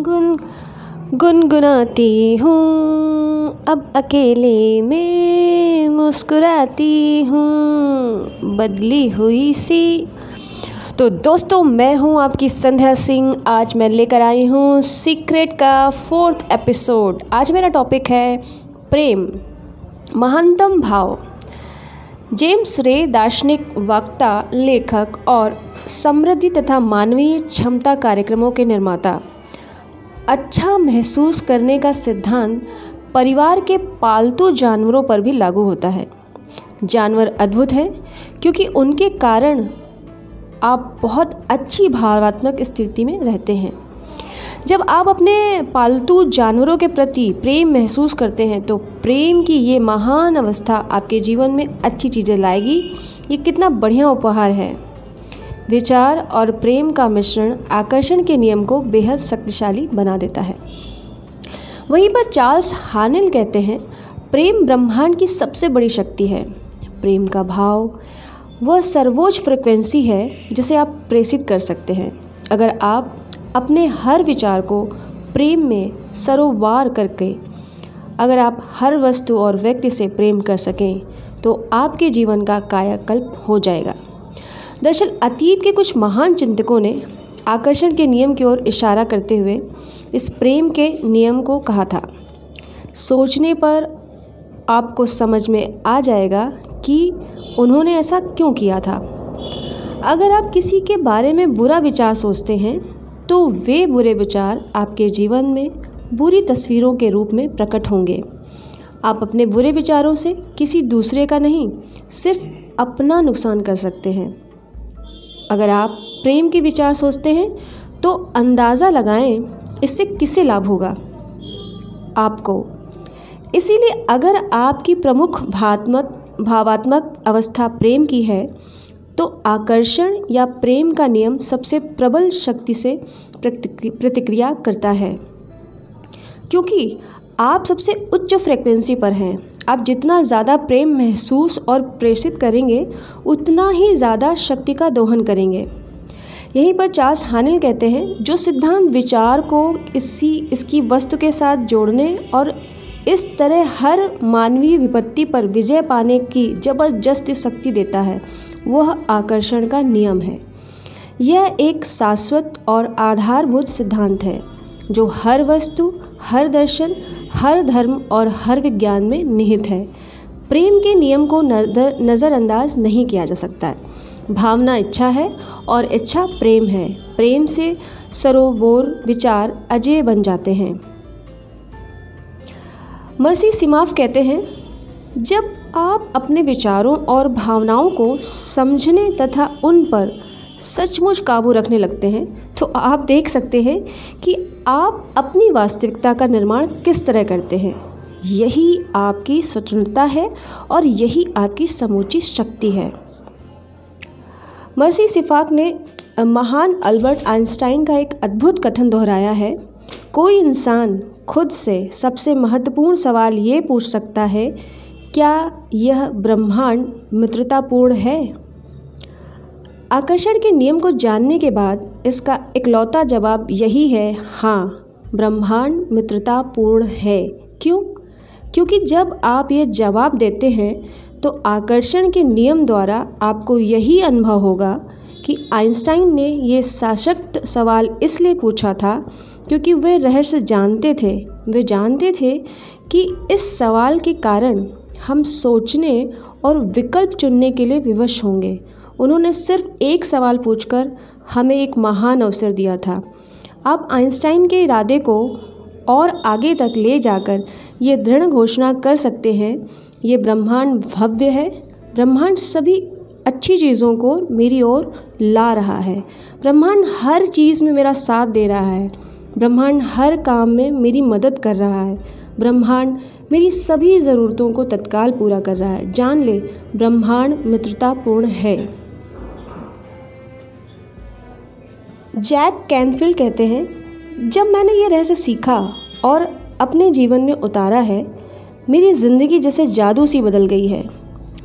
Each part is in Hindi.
गुन, गुनगुनाती हूँ। अब अकेले में मुस्कुराती हूँ। बदली हुई सी। तो दोस्तों, मैं हूँ आपकी संध्या सिंह। आज मैं लेकर आई हूँ सीक्रेट का फोर्थ एपिसोड। आज मेरा टॉपिक है प्रेम, महानतम भाव। जेम्स रे दार्शनिक, वक्ता, लेखक और समृद्धि तथा मानवीय क्षमता कार्यक्रमों के निर्माता। अच्छा महसूस करने का सिद्धांत परिवार के पालतू जानवरों पर भी लागू होता है। जानवर अद्भुत हैं, क्योंकि उनके कारण आप बहुत अच्छी भावात्मक स्थिति में रहते हैं। जब आप अपने पालतू जानवरों के प्रति प्रेम महसूस करते हैं तो प्रेम की ये महान अवस्था आपके जीवन में अच्छी चीज़ें लाएगी। ये कितना बढ़िया उपहार है। विचार और प्रेम का मिश्रण आकर्षण के नियम को बेहद शक्तिशाली बना देता है। वहीं पर चार्ल्स हानिल कहते हैं, प्रेम ब्रह्मांड की सबसे बड़ी शक्ति है। प्रेम का भाव, वह सर्वोच्च फ्रिक्वेंसी है जिसे आप प्रेषित कर सकते हैं। अगर आप अपने हर विचार को प्रेम में सरोवार करके, अगर आप हर वस्तु और व्यक्ति से प्रेम कर सकें तो आपके जीवन का कायाकल्प हो जाएगा। दरअसल अतीत के कुछ महान चिंतकों ने आकर्षण के नियम की ओर इशारा करते हुए इस प्रेम के नियम को कहा था। सोचने पर आपको समझ में आ जाएगा कि उन्होंने ऐसा क्यों किया था। अगर आप किसी के बारे में बुरा विचार सोचते हैं तो वे बुरे विचार आपके जीवन में बुरी तस्वीरों के रूप में प्रकट होंगे। आप अपने बुरे विचारों से किसी दूसरे का नहीं, सिर्फ़ अपना नुकसान कर सकते हैं। अगर आप प्रेम के विचार सोचते हैं तो अंदाज़ा लगाएँ, इससे किसे लाभ होगा? आपको। इसीलिए अगर आपकी प्रमुख भात्मक, भावात्मक अवस्था प्रेम की है तो आकर्षण या प्रेम का नियम सबसे प्रबल शक्ति से प्रतिक्रिया करता है। क्योंकि आप सबसे उच्च फ्रिक्वेंसी पर हैं। आप जितना ज़्यादा प्रेम महसूस और प्रेषित करेंगे, उतना ही ज़्यादा शक्ति का दोहन करेंगे। यहीं पर चार्ल्स हानिल कहते हैं, जो सिद्धांत विचार को इसी, इसकी वस्तु के साथ जोड़ने और इस तरह हर मानवीय विपत्ति पर विजय पाने की ज़बरदस्त शक्ति देता है, वह आकर्षण का नियम है। यह एक शाश्वत और आधारभूत सिद्धांत है, जो हर वस्तु, हर दर्शन हर धर्म और हर विज्ञान में निहित है। प्रेम के नियम को नज़रअंदाज नहीं किया जा सकता है। भावना इच्छा है और इच्छा प्रेम है। प्रेम से सरोबोर विचार अजय बन जाते हैं। मर्सी सिमाफ कहते हैं, जब आप अपने विचारों और भावनाओं को समझने तथा उन पर सचमुच काबू रखने लगते हैं। तो आप देख सकते हैं कि आप अपनी वास्तविकता का निर्माण किस तरह करते हैं। यही आपकी स्वतंत्रता है और यही आपकी समूची शक्ति है। मर्सी सिफाक ने महान अल्बर्ट आइंस्टाइन का एक अद्भुत कथन दोहराया है। कोई इंसान खुद से सबसे महत्वपूर्ण सवाल ये पूछ सकता है, क्या यह ब्रह्मांड मित्रतापूर्ण है? आकर्षण के नियम को जानने के बाद इसका इकलौता जवाब यही है हाँ ब्रह्मांड मित्रतापूर्ण है। क्यों? क्योंकि जब आप ये जवाब देते हैं तो आकर्षण के नियम द्वारा आपको यही अनुभव होगा कि आइंस्टाइन ने ये सशक्त सवाल इसलिए पूछा था क्योंकि वे रहस्य जानते थे। वे जानते थे कि इस सवाल के कारण हम सोचने और विकल्प चुनने के लिए विवश होंगे। उन्होंने सिर्फ़ एक सवाल पूछकर हमें एक महान अवसर दिया था। आप आइंस्टाइन के इरादे को और आगे तक ले जाकर ये दृढ़ घोषणा कर सकते हैं, ये ब्रह्मांड भव्य है, ब्रह्मांड सभी अच्छी चीज़ों को मेरी ओर ला रहा है। ब्रह्मांड हर चीज़ में मेरा साथ दे रहा है। ब्रह्मांड हर काम में मेरी मदद कर रहा है। ब्रह्मांड मेरी सभी ज़रूरतों को तत्काल पूरा कर रहा है। जान ले, ब्रह्मांड मित्रतापूर्ण है। जैक कैनफिल्ड कहते हैं, जब मैंने ये रहस्य सीखा और अपने जीवन में उतारा है, मेरी ज़िंदगी जैसे जादू सी बदल गई है।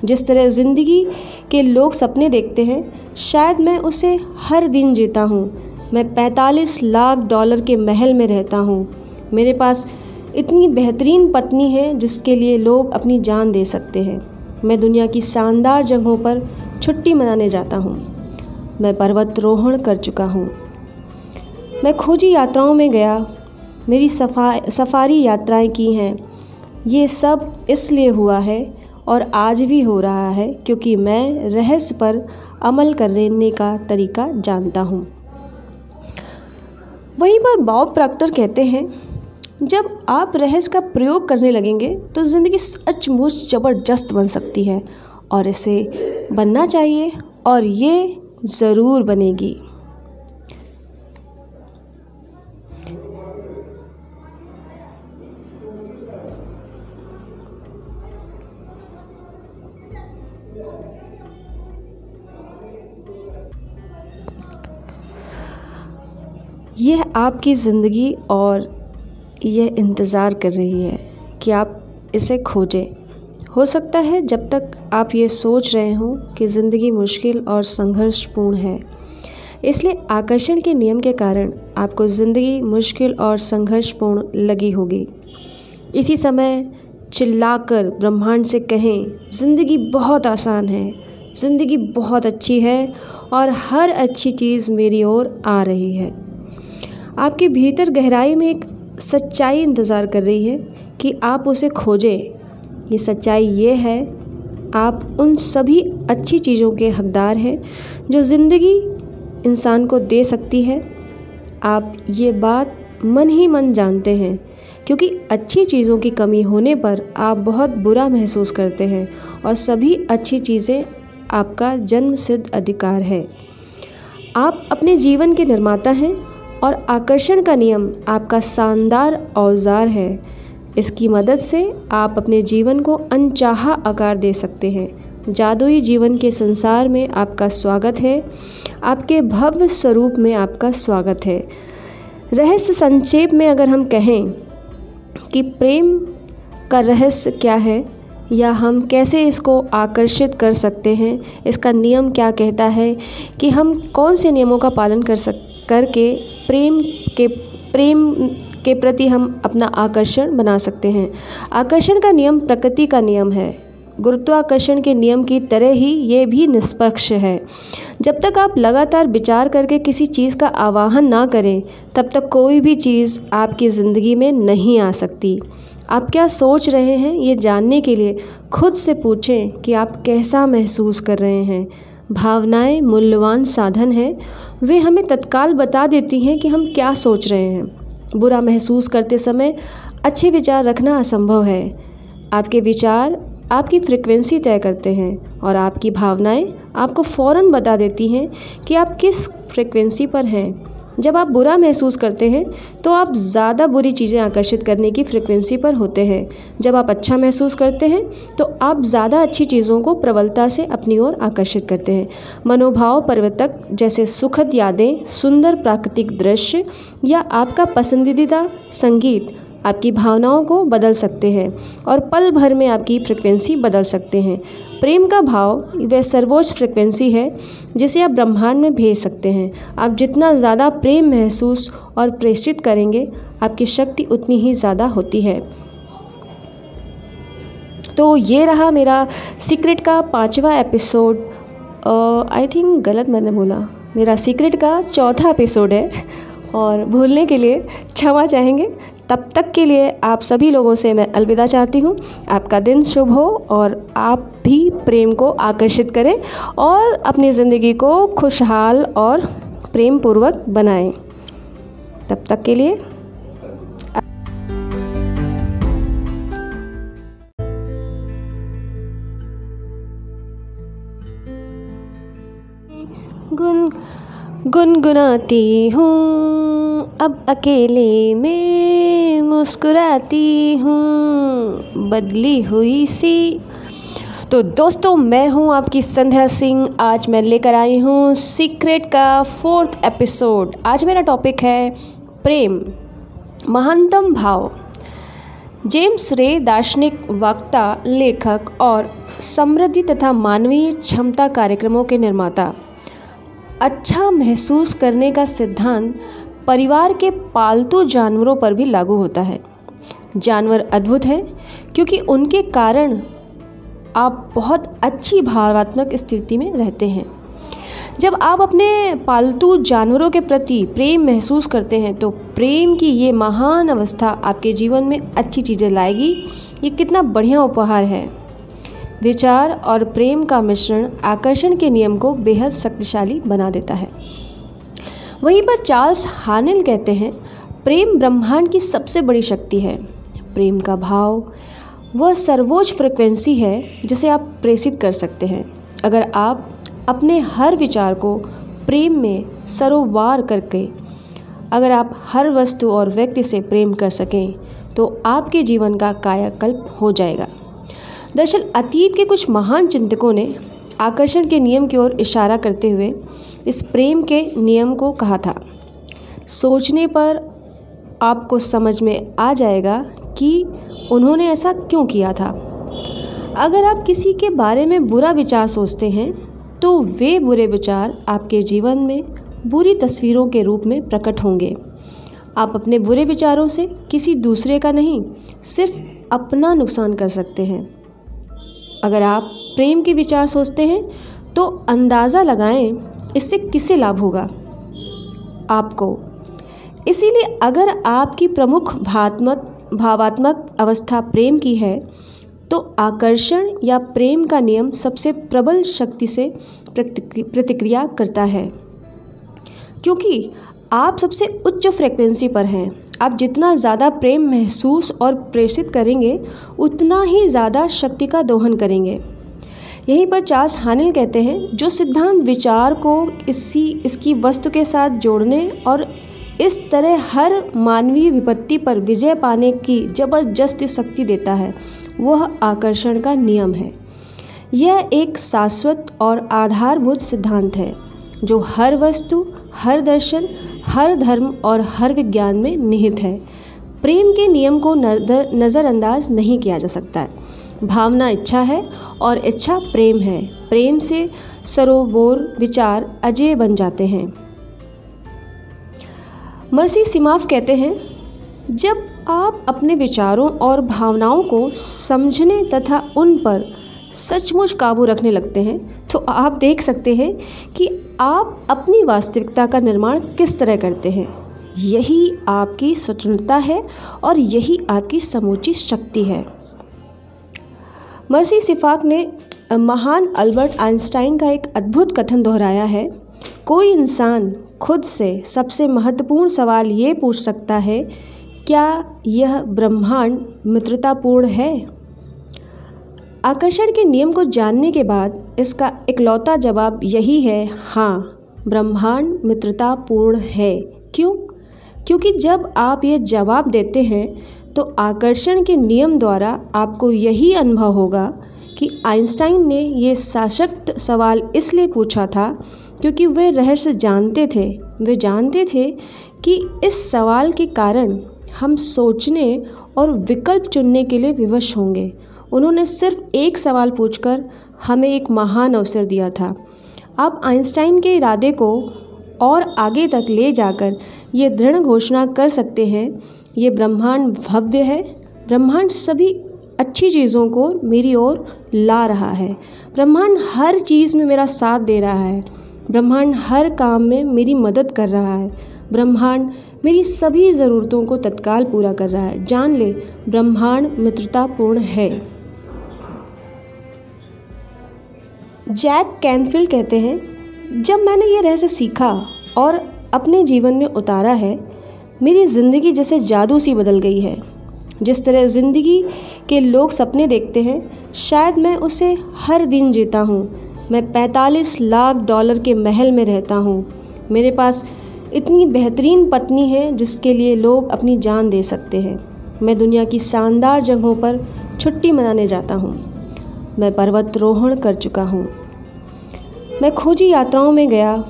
जिस तरह ज़िंदगी के लोग सपने देखते हैं, शायद मैं उसे हर दिन जीता हूँ। मैं पैंतालीस लाख डॉलर के महल में रहता हूँ। मेरे पास इतनी बेहतरीन पत्नी है जिसके लिए लोग अपनी जान दे सकते हैं। मैं दुनिया की शानदार जगहों पर छुट्टी मनाने जाता हूँ। मैं पर्वतरोहण कर चुका हूँ। मैं खोजी यात्राओं में गया। मेरी सफ़ा, सफारी यात्राएँ की हैं। ये सब इसलिए हुआ है और आज भी हो रहा है क्योंकि मैं रहस्य पर अमल करने का तरीका जानता हूँ। वहीं पर बॉब प्रॉक्टर कहते हैं, जब आप रहस्य का प्रयोग करने लगेंगे तो ज़िंदगी सचमुच ज़बरदस्त बन सकती है और इसे बनना चाहिए और ये ज़रूर बनेगी। यह आपकी ज़िंदगी और यह इंतज़ार कर रही है कि आप इसे खोजें। हो सकता है जब तक आप ये सोच रहे हों कि ज़िंदगी मुश्किल और संघर्षपूर्ण है। इसलिए आकर्षण के नियम के कारण आपको ज़िंदगी मुश्किल और संघर्षपूर्ण लगी होगी। इसी समय चिल्लाकर ब्रह्मांड से कहें, ज़िंदगी बहुत आसान है, ज़िंदगी बहुत अच्छी है और हर अच्छी चीज़ मेरी ओर आ रही है। आपके भीतर गहराई में एक सच्चाई इंतज़ार कर रही है कि आप उसे खोजें। ये सच्चाई ये है, आप उन सभी अच्छी चीज़ों के हकदार हैं जो ज़िंदगी इंसान को दे सकती है। आप ये बात मन ही मन जानते हैं, क्योंकि अच्छी चीज़ों की कमी होने पर आप बहुत बुरा महसूस करते हैं और सभी अच्छी चीज़ें आपका जन्म सिद्ध अधिकार है। आप अपने जीवन के निर्माता हैं और आकर्षण का नियम आपका शानदार औज़ार है। इसकी मदद से आप अपने जीवन को अनचाहा आकार दे सकते हैं। जादुई जीवन के संसार में आपका स्वागत है। आपके भव्य स्वरूप में आपका स्वागत है। रहस्य संक्षेप में अगर हम कहें कि प्रेम का रहस्य क्या है, या हम कैसे इसको आकर्षित कर सकते हैं, इसका नियम क्या कहता है कि हम कौन से नियमों का पालन कर सक, करके प्रेम के, प्रेम के प्रति हम अपना आकर्षण बना सकते हैं। आकर्षण का नियम प्रकृति का नियम है। गुरुत्वाकर्षण के नियम की तरह ही ये भी निष्पक्ष है। जब तक आप लगातार विचार करके किसी चीज़ का आवाहन ना करें, तब तक कोई भी चीज़ आपकी ज़िंदगी में नहीं आ सकती। आप क्या सोच रहे हैं ये जानने के लिए? खुद से पूछें कि आप कैसा महसूस कर रहे हैं। भावनाएँ मूल्यवान साधन हैं। वे हमें तत्काल बता देती हैं कि हम क्या सोच रहे हैं। बुरा महसूस करते समय अच्छे विचार रखना असंभव है। आपके विचार आपकी फ्रिक्वेंसी तय करते हैं और आपकी भावनाएँ आपको फ़ौर बता देती हैं कि आप किस फ्रिक्वेंसी पर हैं। जब आप बुरा महसूस करते हैं तो आप ज़्यादा बुरी चीज़ें आकर्षित करने की फ्रिक्वेंसी पर होते हैं। जब आप अच्छा महसूस करते हैं तो आप ज़्यादा अच्छी चीज़ों को प्रबलता से अपनी ओर आकर्षित करते हैं। मनोभाव पर्वतक, जैसे सुखद यादें, सुंदर प्राकृतिक दृश्य, या आपका पसंदीदा संगीत, आपकी भावनाओं को बदल सकते हैं, और पल भर में आपकी फ्रिक्वेंसी बदल सकते हैं। प्रेम का भाव, वह सर्वोच्च फ्रिक्वेंसी है, जिसे आप ब्रह्मांड में भेज सकते हैं। आप जितना ज़्यादा प्रेम महसूस और प्रेषित करेंगे, आपकी शक्ति उतनी ही ज़्यादा होती है। तो ये रहा मेरा सीक्रेट का पांचवा एपिसोड आई थिंक गलत मैंने बोला। मेरा सीक्रेट का चौथा एपिसोड है। और भूलने के लिए क्षमा चाहेंगे। तब तक के लिए आप सभी लोगों से मैं अलविदा चाहती हूँ। आपका दिन शुभ हो और आप भी प्रेम को आकर्षित करें और अपनी ज़िंदगी को खुशहाल और प्रेम पूर्वक बनाएँ। तब तक के लिए गुन गुनगुनाती हूँ। अब अकेले में मुस्कुराती हूँ, बदली हुई सी। तो दोस्तों, मैं हूँ आपकी संध्या सिंह। आज मैं लेकर आई हूँ सीक्रेट का फोर्थ एपिसोड। आज मेरा टॉपिक है प्रेम, महानतम भाव। जेम्स रे दार्शनिक, वक्ता, लेखक और समृद्धि तथा मानवीय क्षमता कार्यक्रमों के निर्माता। अच्छा महसूस करने का सिद्धांत परिवार के पालतू जानवरों पर भी लागू होता है। जानवर अद्भुत हैं, क्योंकि उनके कारण आप बहुत अच्छी भावात्मक स्थिति में रहते हैं। जब आप अपने पालतू जानवरों के प्रति प्रेम महसूस करते हैं तो प्रेम की ये महान अवस्था आपके जीवन में अच्छी चीज़ें लाएगी। ये कितना बढ़िया उपहार है। विचार और प्रेम का मिश्रण आकर्षण के नियम को बेहद शक्तिशाली बना देता है। वहीं पर चार्ल्स हानिल कहते हैं, प्रेम ब्रह्मांड की सबसे बड़ी शक्ति है। प्रेम का भाव, वह सर्वोच्च फ्रिक्वेंसी है, जिसे आप प्रेषित कर सकते हैं। अगर आप अपने हर विचार को प्रेम में सरोवार करके, अगर आप हर वस्तु और व्यक्ति से प्रेम कर सकें तो आपके जीवन का कायाकल्प हो जाएगा। दरअसल अतीत के कुछ महान चिंतकों ने आकर्षण के नियम की ओर इशारा करते हुए इस प्रेम के नियम को कहा था। सोचने पर आपको समझ में आ जाएगा कि उन्होंने ऐसा क्यों किया था। अगर आप किसी के बारे में बुरा विचार सोचते हैं तो वे बुरे विचार आपके जीवन में बुरी तस्वीरों के रूप में प्रकट होंगे। आप अपने बुरे विचारों से किसी दूसरे का नहीं, सिर्फ़ अपना नुकसान कर सकते हैं। अगर आप प्रेम के विचार सोचते हैं तो अंदाज़ा लगाएँ, इससे किसे लाभ होगा? आपको। इसीलिए अगर आपकी प्रमुख भात्मक, भावात्मक अवस्था प्रेम की है तो आकर्षण या प्रेम का नियम सबसे प्रबल शक्ति से प्रतिक्रिया करता है। क्योंकि आप सबसे उच्च फ्रिक्वेंसी पर हैं। आप जितना ज़्यादा प्रेम महसूस और प्रेषित करेंगे, उतना ही ज़्यादा शक्ति का दोहन करेंगे। यहीं पर चार्ल्स हानिल कहते हैं, जो सिद्धांत विचार को इसी, इसकी वस्तु के साथ जोड़ने और इस तरह हर मानवीय विपत्ति पर विजय पाने की ज़बरदस्त शक्ति देता है, वह आकर्षण का नियम है। यह एक शाश्वत और आधारभूत सिद्धांत है, जो हर वस्तु, हर दर्शन, हर धर्म और हर विज्ञान में निहित है। प्रेम के नियम को नज़रअंदाज नहीं किया जा सकता है। भावना, इच्छा है और इच्छा प्रेम है। प्रेम से सरोबोर विचार अजय बन जाते हैं। मर्सी सिमाफ कहते हैं, जब आप अपने विचारों और भावनाओं को समझने तथा उन पर सचमुच काबू रखने लगते हैं तो आप देख सकते हैं कि आप अपनी वास्तविकता का निर्माण किस तरह करते हैं। यही आपकी स्वतंत्रता है और यही आपकी समूची शक्ति है। मर्सी सिफाक ने महान अल्बर्ट आइंस्टाइन का एक अद्भुत कथन दोहराया है। कोई इंसान खुद से सबसे महत्वपूर्ण सवाल ये पूछ सकता है, क्या यह ब्रह्मांड मित्रतापूर्ण है? आकर्षण के नियम को जानने के बाद इसका इकलौता जवाब यही है हाँ ब्रह्मांड मित्रतापूर्ण है। क्यों? क्योंकि जब आप ये जवाब देते हैं तो आकर्षण के नियम द्वारा आपको यही अनुभव होगा कि आइंस्टाइन ने ये सशक्त सवाल इसलिए पूछा था क्योंकि वे रहस्य जानते थे। वे जानते थे कि इस सवाल के कारण हम सोचने और विकल्प चुनने के लिए विवश होंगे। उन्होंने सिर्फ़ एक सवाल पूछकर हमें एक महान अवसर दिया था। आप आइंस्टाइन के इरादे को और आगे तक ले जाकर ये दृढ़ घोषणा कर सकते हैं ये ब्रह्मांड भव्य है। ब्रह्मांड सभी अच्छी चीज़ों को मेरी ओर ला रहा है। ब्रह्मांड हर चीज़ में मेरा साथ दे रहा है। ब्रह्मांड हर काम में मेरी मदद कर रहा है। ब्रह्मांड मेरी सभी ज़रूरतों को तत्काल पूरा कर रहा है। जान ले, ब्रह्मांड मित्रतापूर्ण है। जैक कैनफील्ड कहते हैं, जब मैंने ये रहस्य सीखा और अपने जीवन में उतारा है मेरी ज़िंदगी जैसे जादू सी बदल गई है। जिस तरह ज़िंदगी के लोग सपने देखते हैं, शायद मैं उसे हर दिन जीता हूँ। मैं 45 लाख डॉलर के महल में रहता हूँ। मेरे पास इतनी बेहतरीन पत्नी है जिसके लिए लोग अपनी जान दे सकते हैं। मैं दुनिया की शानदार जगहों पर छुट्टी मनाने जाता हूँ। मैं पर्वतरोहण कर चुका हूँ। मैं खोजी यात्राओं में गया।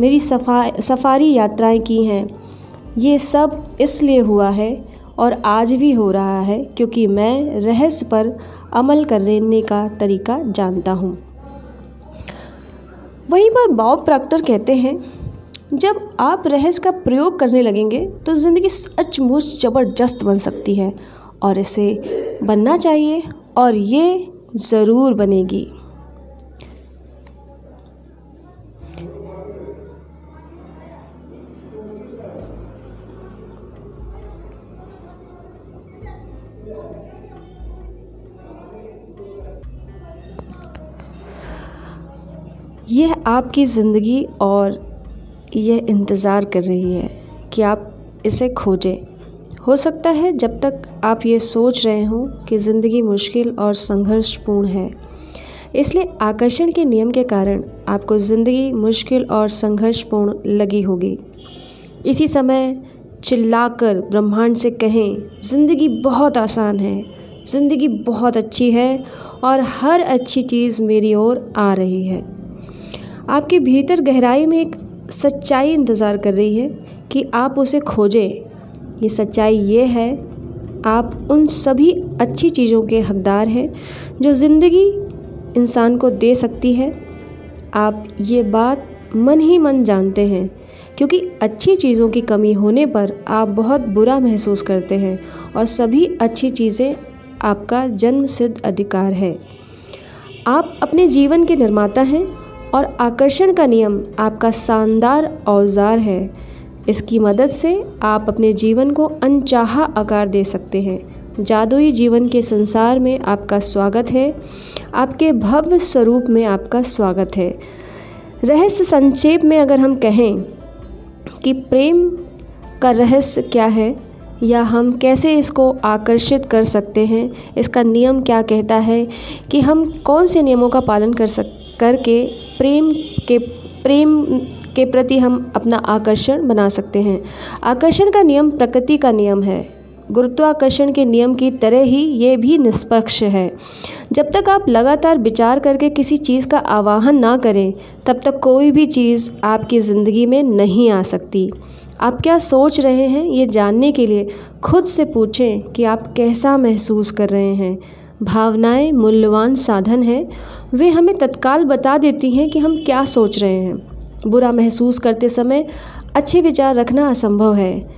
मेरी सफ़ा, सफारी यात्राएँ की हैं। ये सब इसलिए हुआ है और आज भी हो रहा है क्योंकि मैं रहस्य पर अमल करने का तरीका जानता हूँ। वहीं पर बॉब प्रॉक्टर कहते हैं, जब आप रहस्य का प्रयोग करने लगेंगे तो ज़िंदगी सचमुच ज़बरदस्त बन सकती है और इसे बनना चाहिए और ये ज़रूर बनेगी। यह आपकी ज़िंदगी और यह इंतज़ार कर रही है कि आप इसे खोजें। हो सकता है जब तक आप ये सोच रहे हों कि ज़िंदगी मुश्किल और संघर्षपूर्ण है। इसलिए आकर्षण के नियम के कारण आपको ज़िंदगी मुश्किल और संघर्षपूर्ण लगी होगी। इसी समय चिल्लाकर, ब्रह्मांड से कहें, ज़िंदगी बहुत आसान है, ज़िंदगी बहुत अच्छी है और हर अच्छी चीज़ मेरी ओर आ रही है। आपके भीतर गहराई में एक सच्चाई इंतज़ार कर रही है कि आप उसे खोजें। ये सच्चाई ये है, आप उन सभी अच्छी चीज़ों के हकदार हैं जो ज़िंदगी इंसान को दे सकती है। आप ये बात मन ही मन जानते हैं, क्योंकि अच्छी चीज़ों की कमी होने पर आप बहुत बुरा महसूस करते हैं और सभी अच्छी चीज़ें आपका जन्म सिद्ध अधिकार है। आप अपने जीवन के निर्माता हैं और आकर्षण का नियम आपका शानदार औज़ार है। इसकी मदद से आप अपने जीवन को अनचाहा आकार दे सकते हैं। जादुई जीवन के संसार में आपका स्वागत है। आपके भव्य स्वरूप में आपका स्वागत है। रहस्य संक्षेप में अगर हम कहें कि प्रेम का रहस्य क्या है, या हम कैसे इसको आकर्षित कर सकते हैं, इसका नियम क्या कहता है कि हम कौन से नियमों का पालन कर सक करके प्रेम के प्रेम के प्रति हम अपना आकर्षण बना सकते हैं। आकर्षण का नियम प्रकृति का नियम है। गुरुत्वाकर्षण के नियम की तरह ही ये भी निष्पक्ष है। जब तक आप लगातार विचार करके किसी चीज़ का आवाहन ना करें, तब तक कोई भी चीज़ आपकी ज़िंदगी में नहीं आ सकती। आप क्या सोच रहे हैं ये जानने के लिए? खुद से पूछें कि आप कैसा महसूस कर रहे हैं। भावनाएँ मूल्यवान साधन हैं। वे हमें तत्काल बता देती हैं कि हम क्या सोच रहे हैं। बुरा महसूस करते समय अच्छे विचार रखना असंभव है।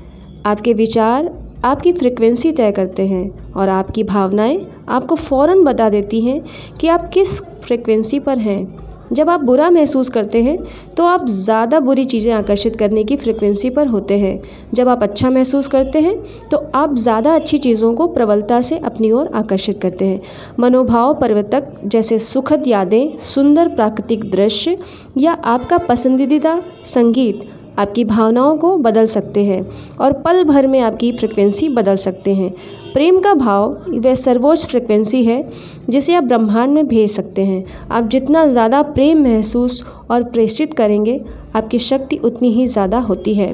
आपके विचार आपकी फ्रिक्वेंसी तय करते हैं और आपकी भावनाएँ आपको फ़ौर बता देती हैं कि आप किस फ्रिक्वेंसी पर हैं। जब आप बुरा महसूस करते हैं तो आप ज़्यादा बुरी चीज़ें आकर्षित करने की फ्रिक्वेंसी पर होते हैं। जब आप अच्छा महसूस करते हैं तो आप ज़्यादा अच्छी चीज़ों को प्रबलता से अपनी ओर आकर्षित करते हैं। मनोभाव पर्वतक, जैसे सुखद यादें, सुंदर प्राकृतिक दृश्य, या आपका पसंदीदा संगीत, आपकी भावनाओं को बदल सकते हैं, और पल भर में आपकी फ्रिक्वेंसी बदल सकते हैं। प्रेम का भाव, वह सर्वोच्च फ्रिक्वेंसी है, जिसे आप ब्रह्मांड में भेज सकते हैं। आप जितना ज़्यादा प्रेम महसूस और प्रेषित करेंगे, आपकी शक्ति उतनी ही ज़्यादा होती है।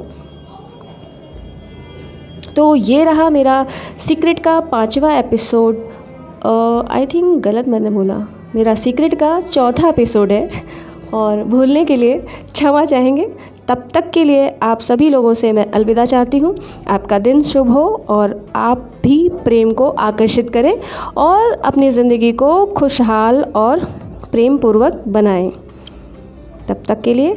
तो ये रहा मेरा सीक्रेट का पांचवा एपिसोड आई थिंक गलत मैंने बोला। मेरा सीक्रेट का चौथा एपिसोड है। और भूलने के लिए क्षमा चाहेंगे। तब तक के लिए आप सभी लोगों से मैं अलविदा चाहती हूँ। आपका दिन शुभ हो और आप भी प्रेम को आकर्षित करें और अपनी ज़िंदगी को खुशहाल और प्रेम पूर्वक बनाएँ। तब तक के लिए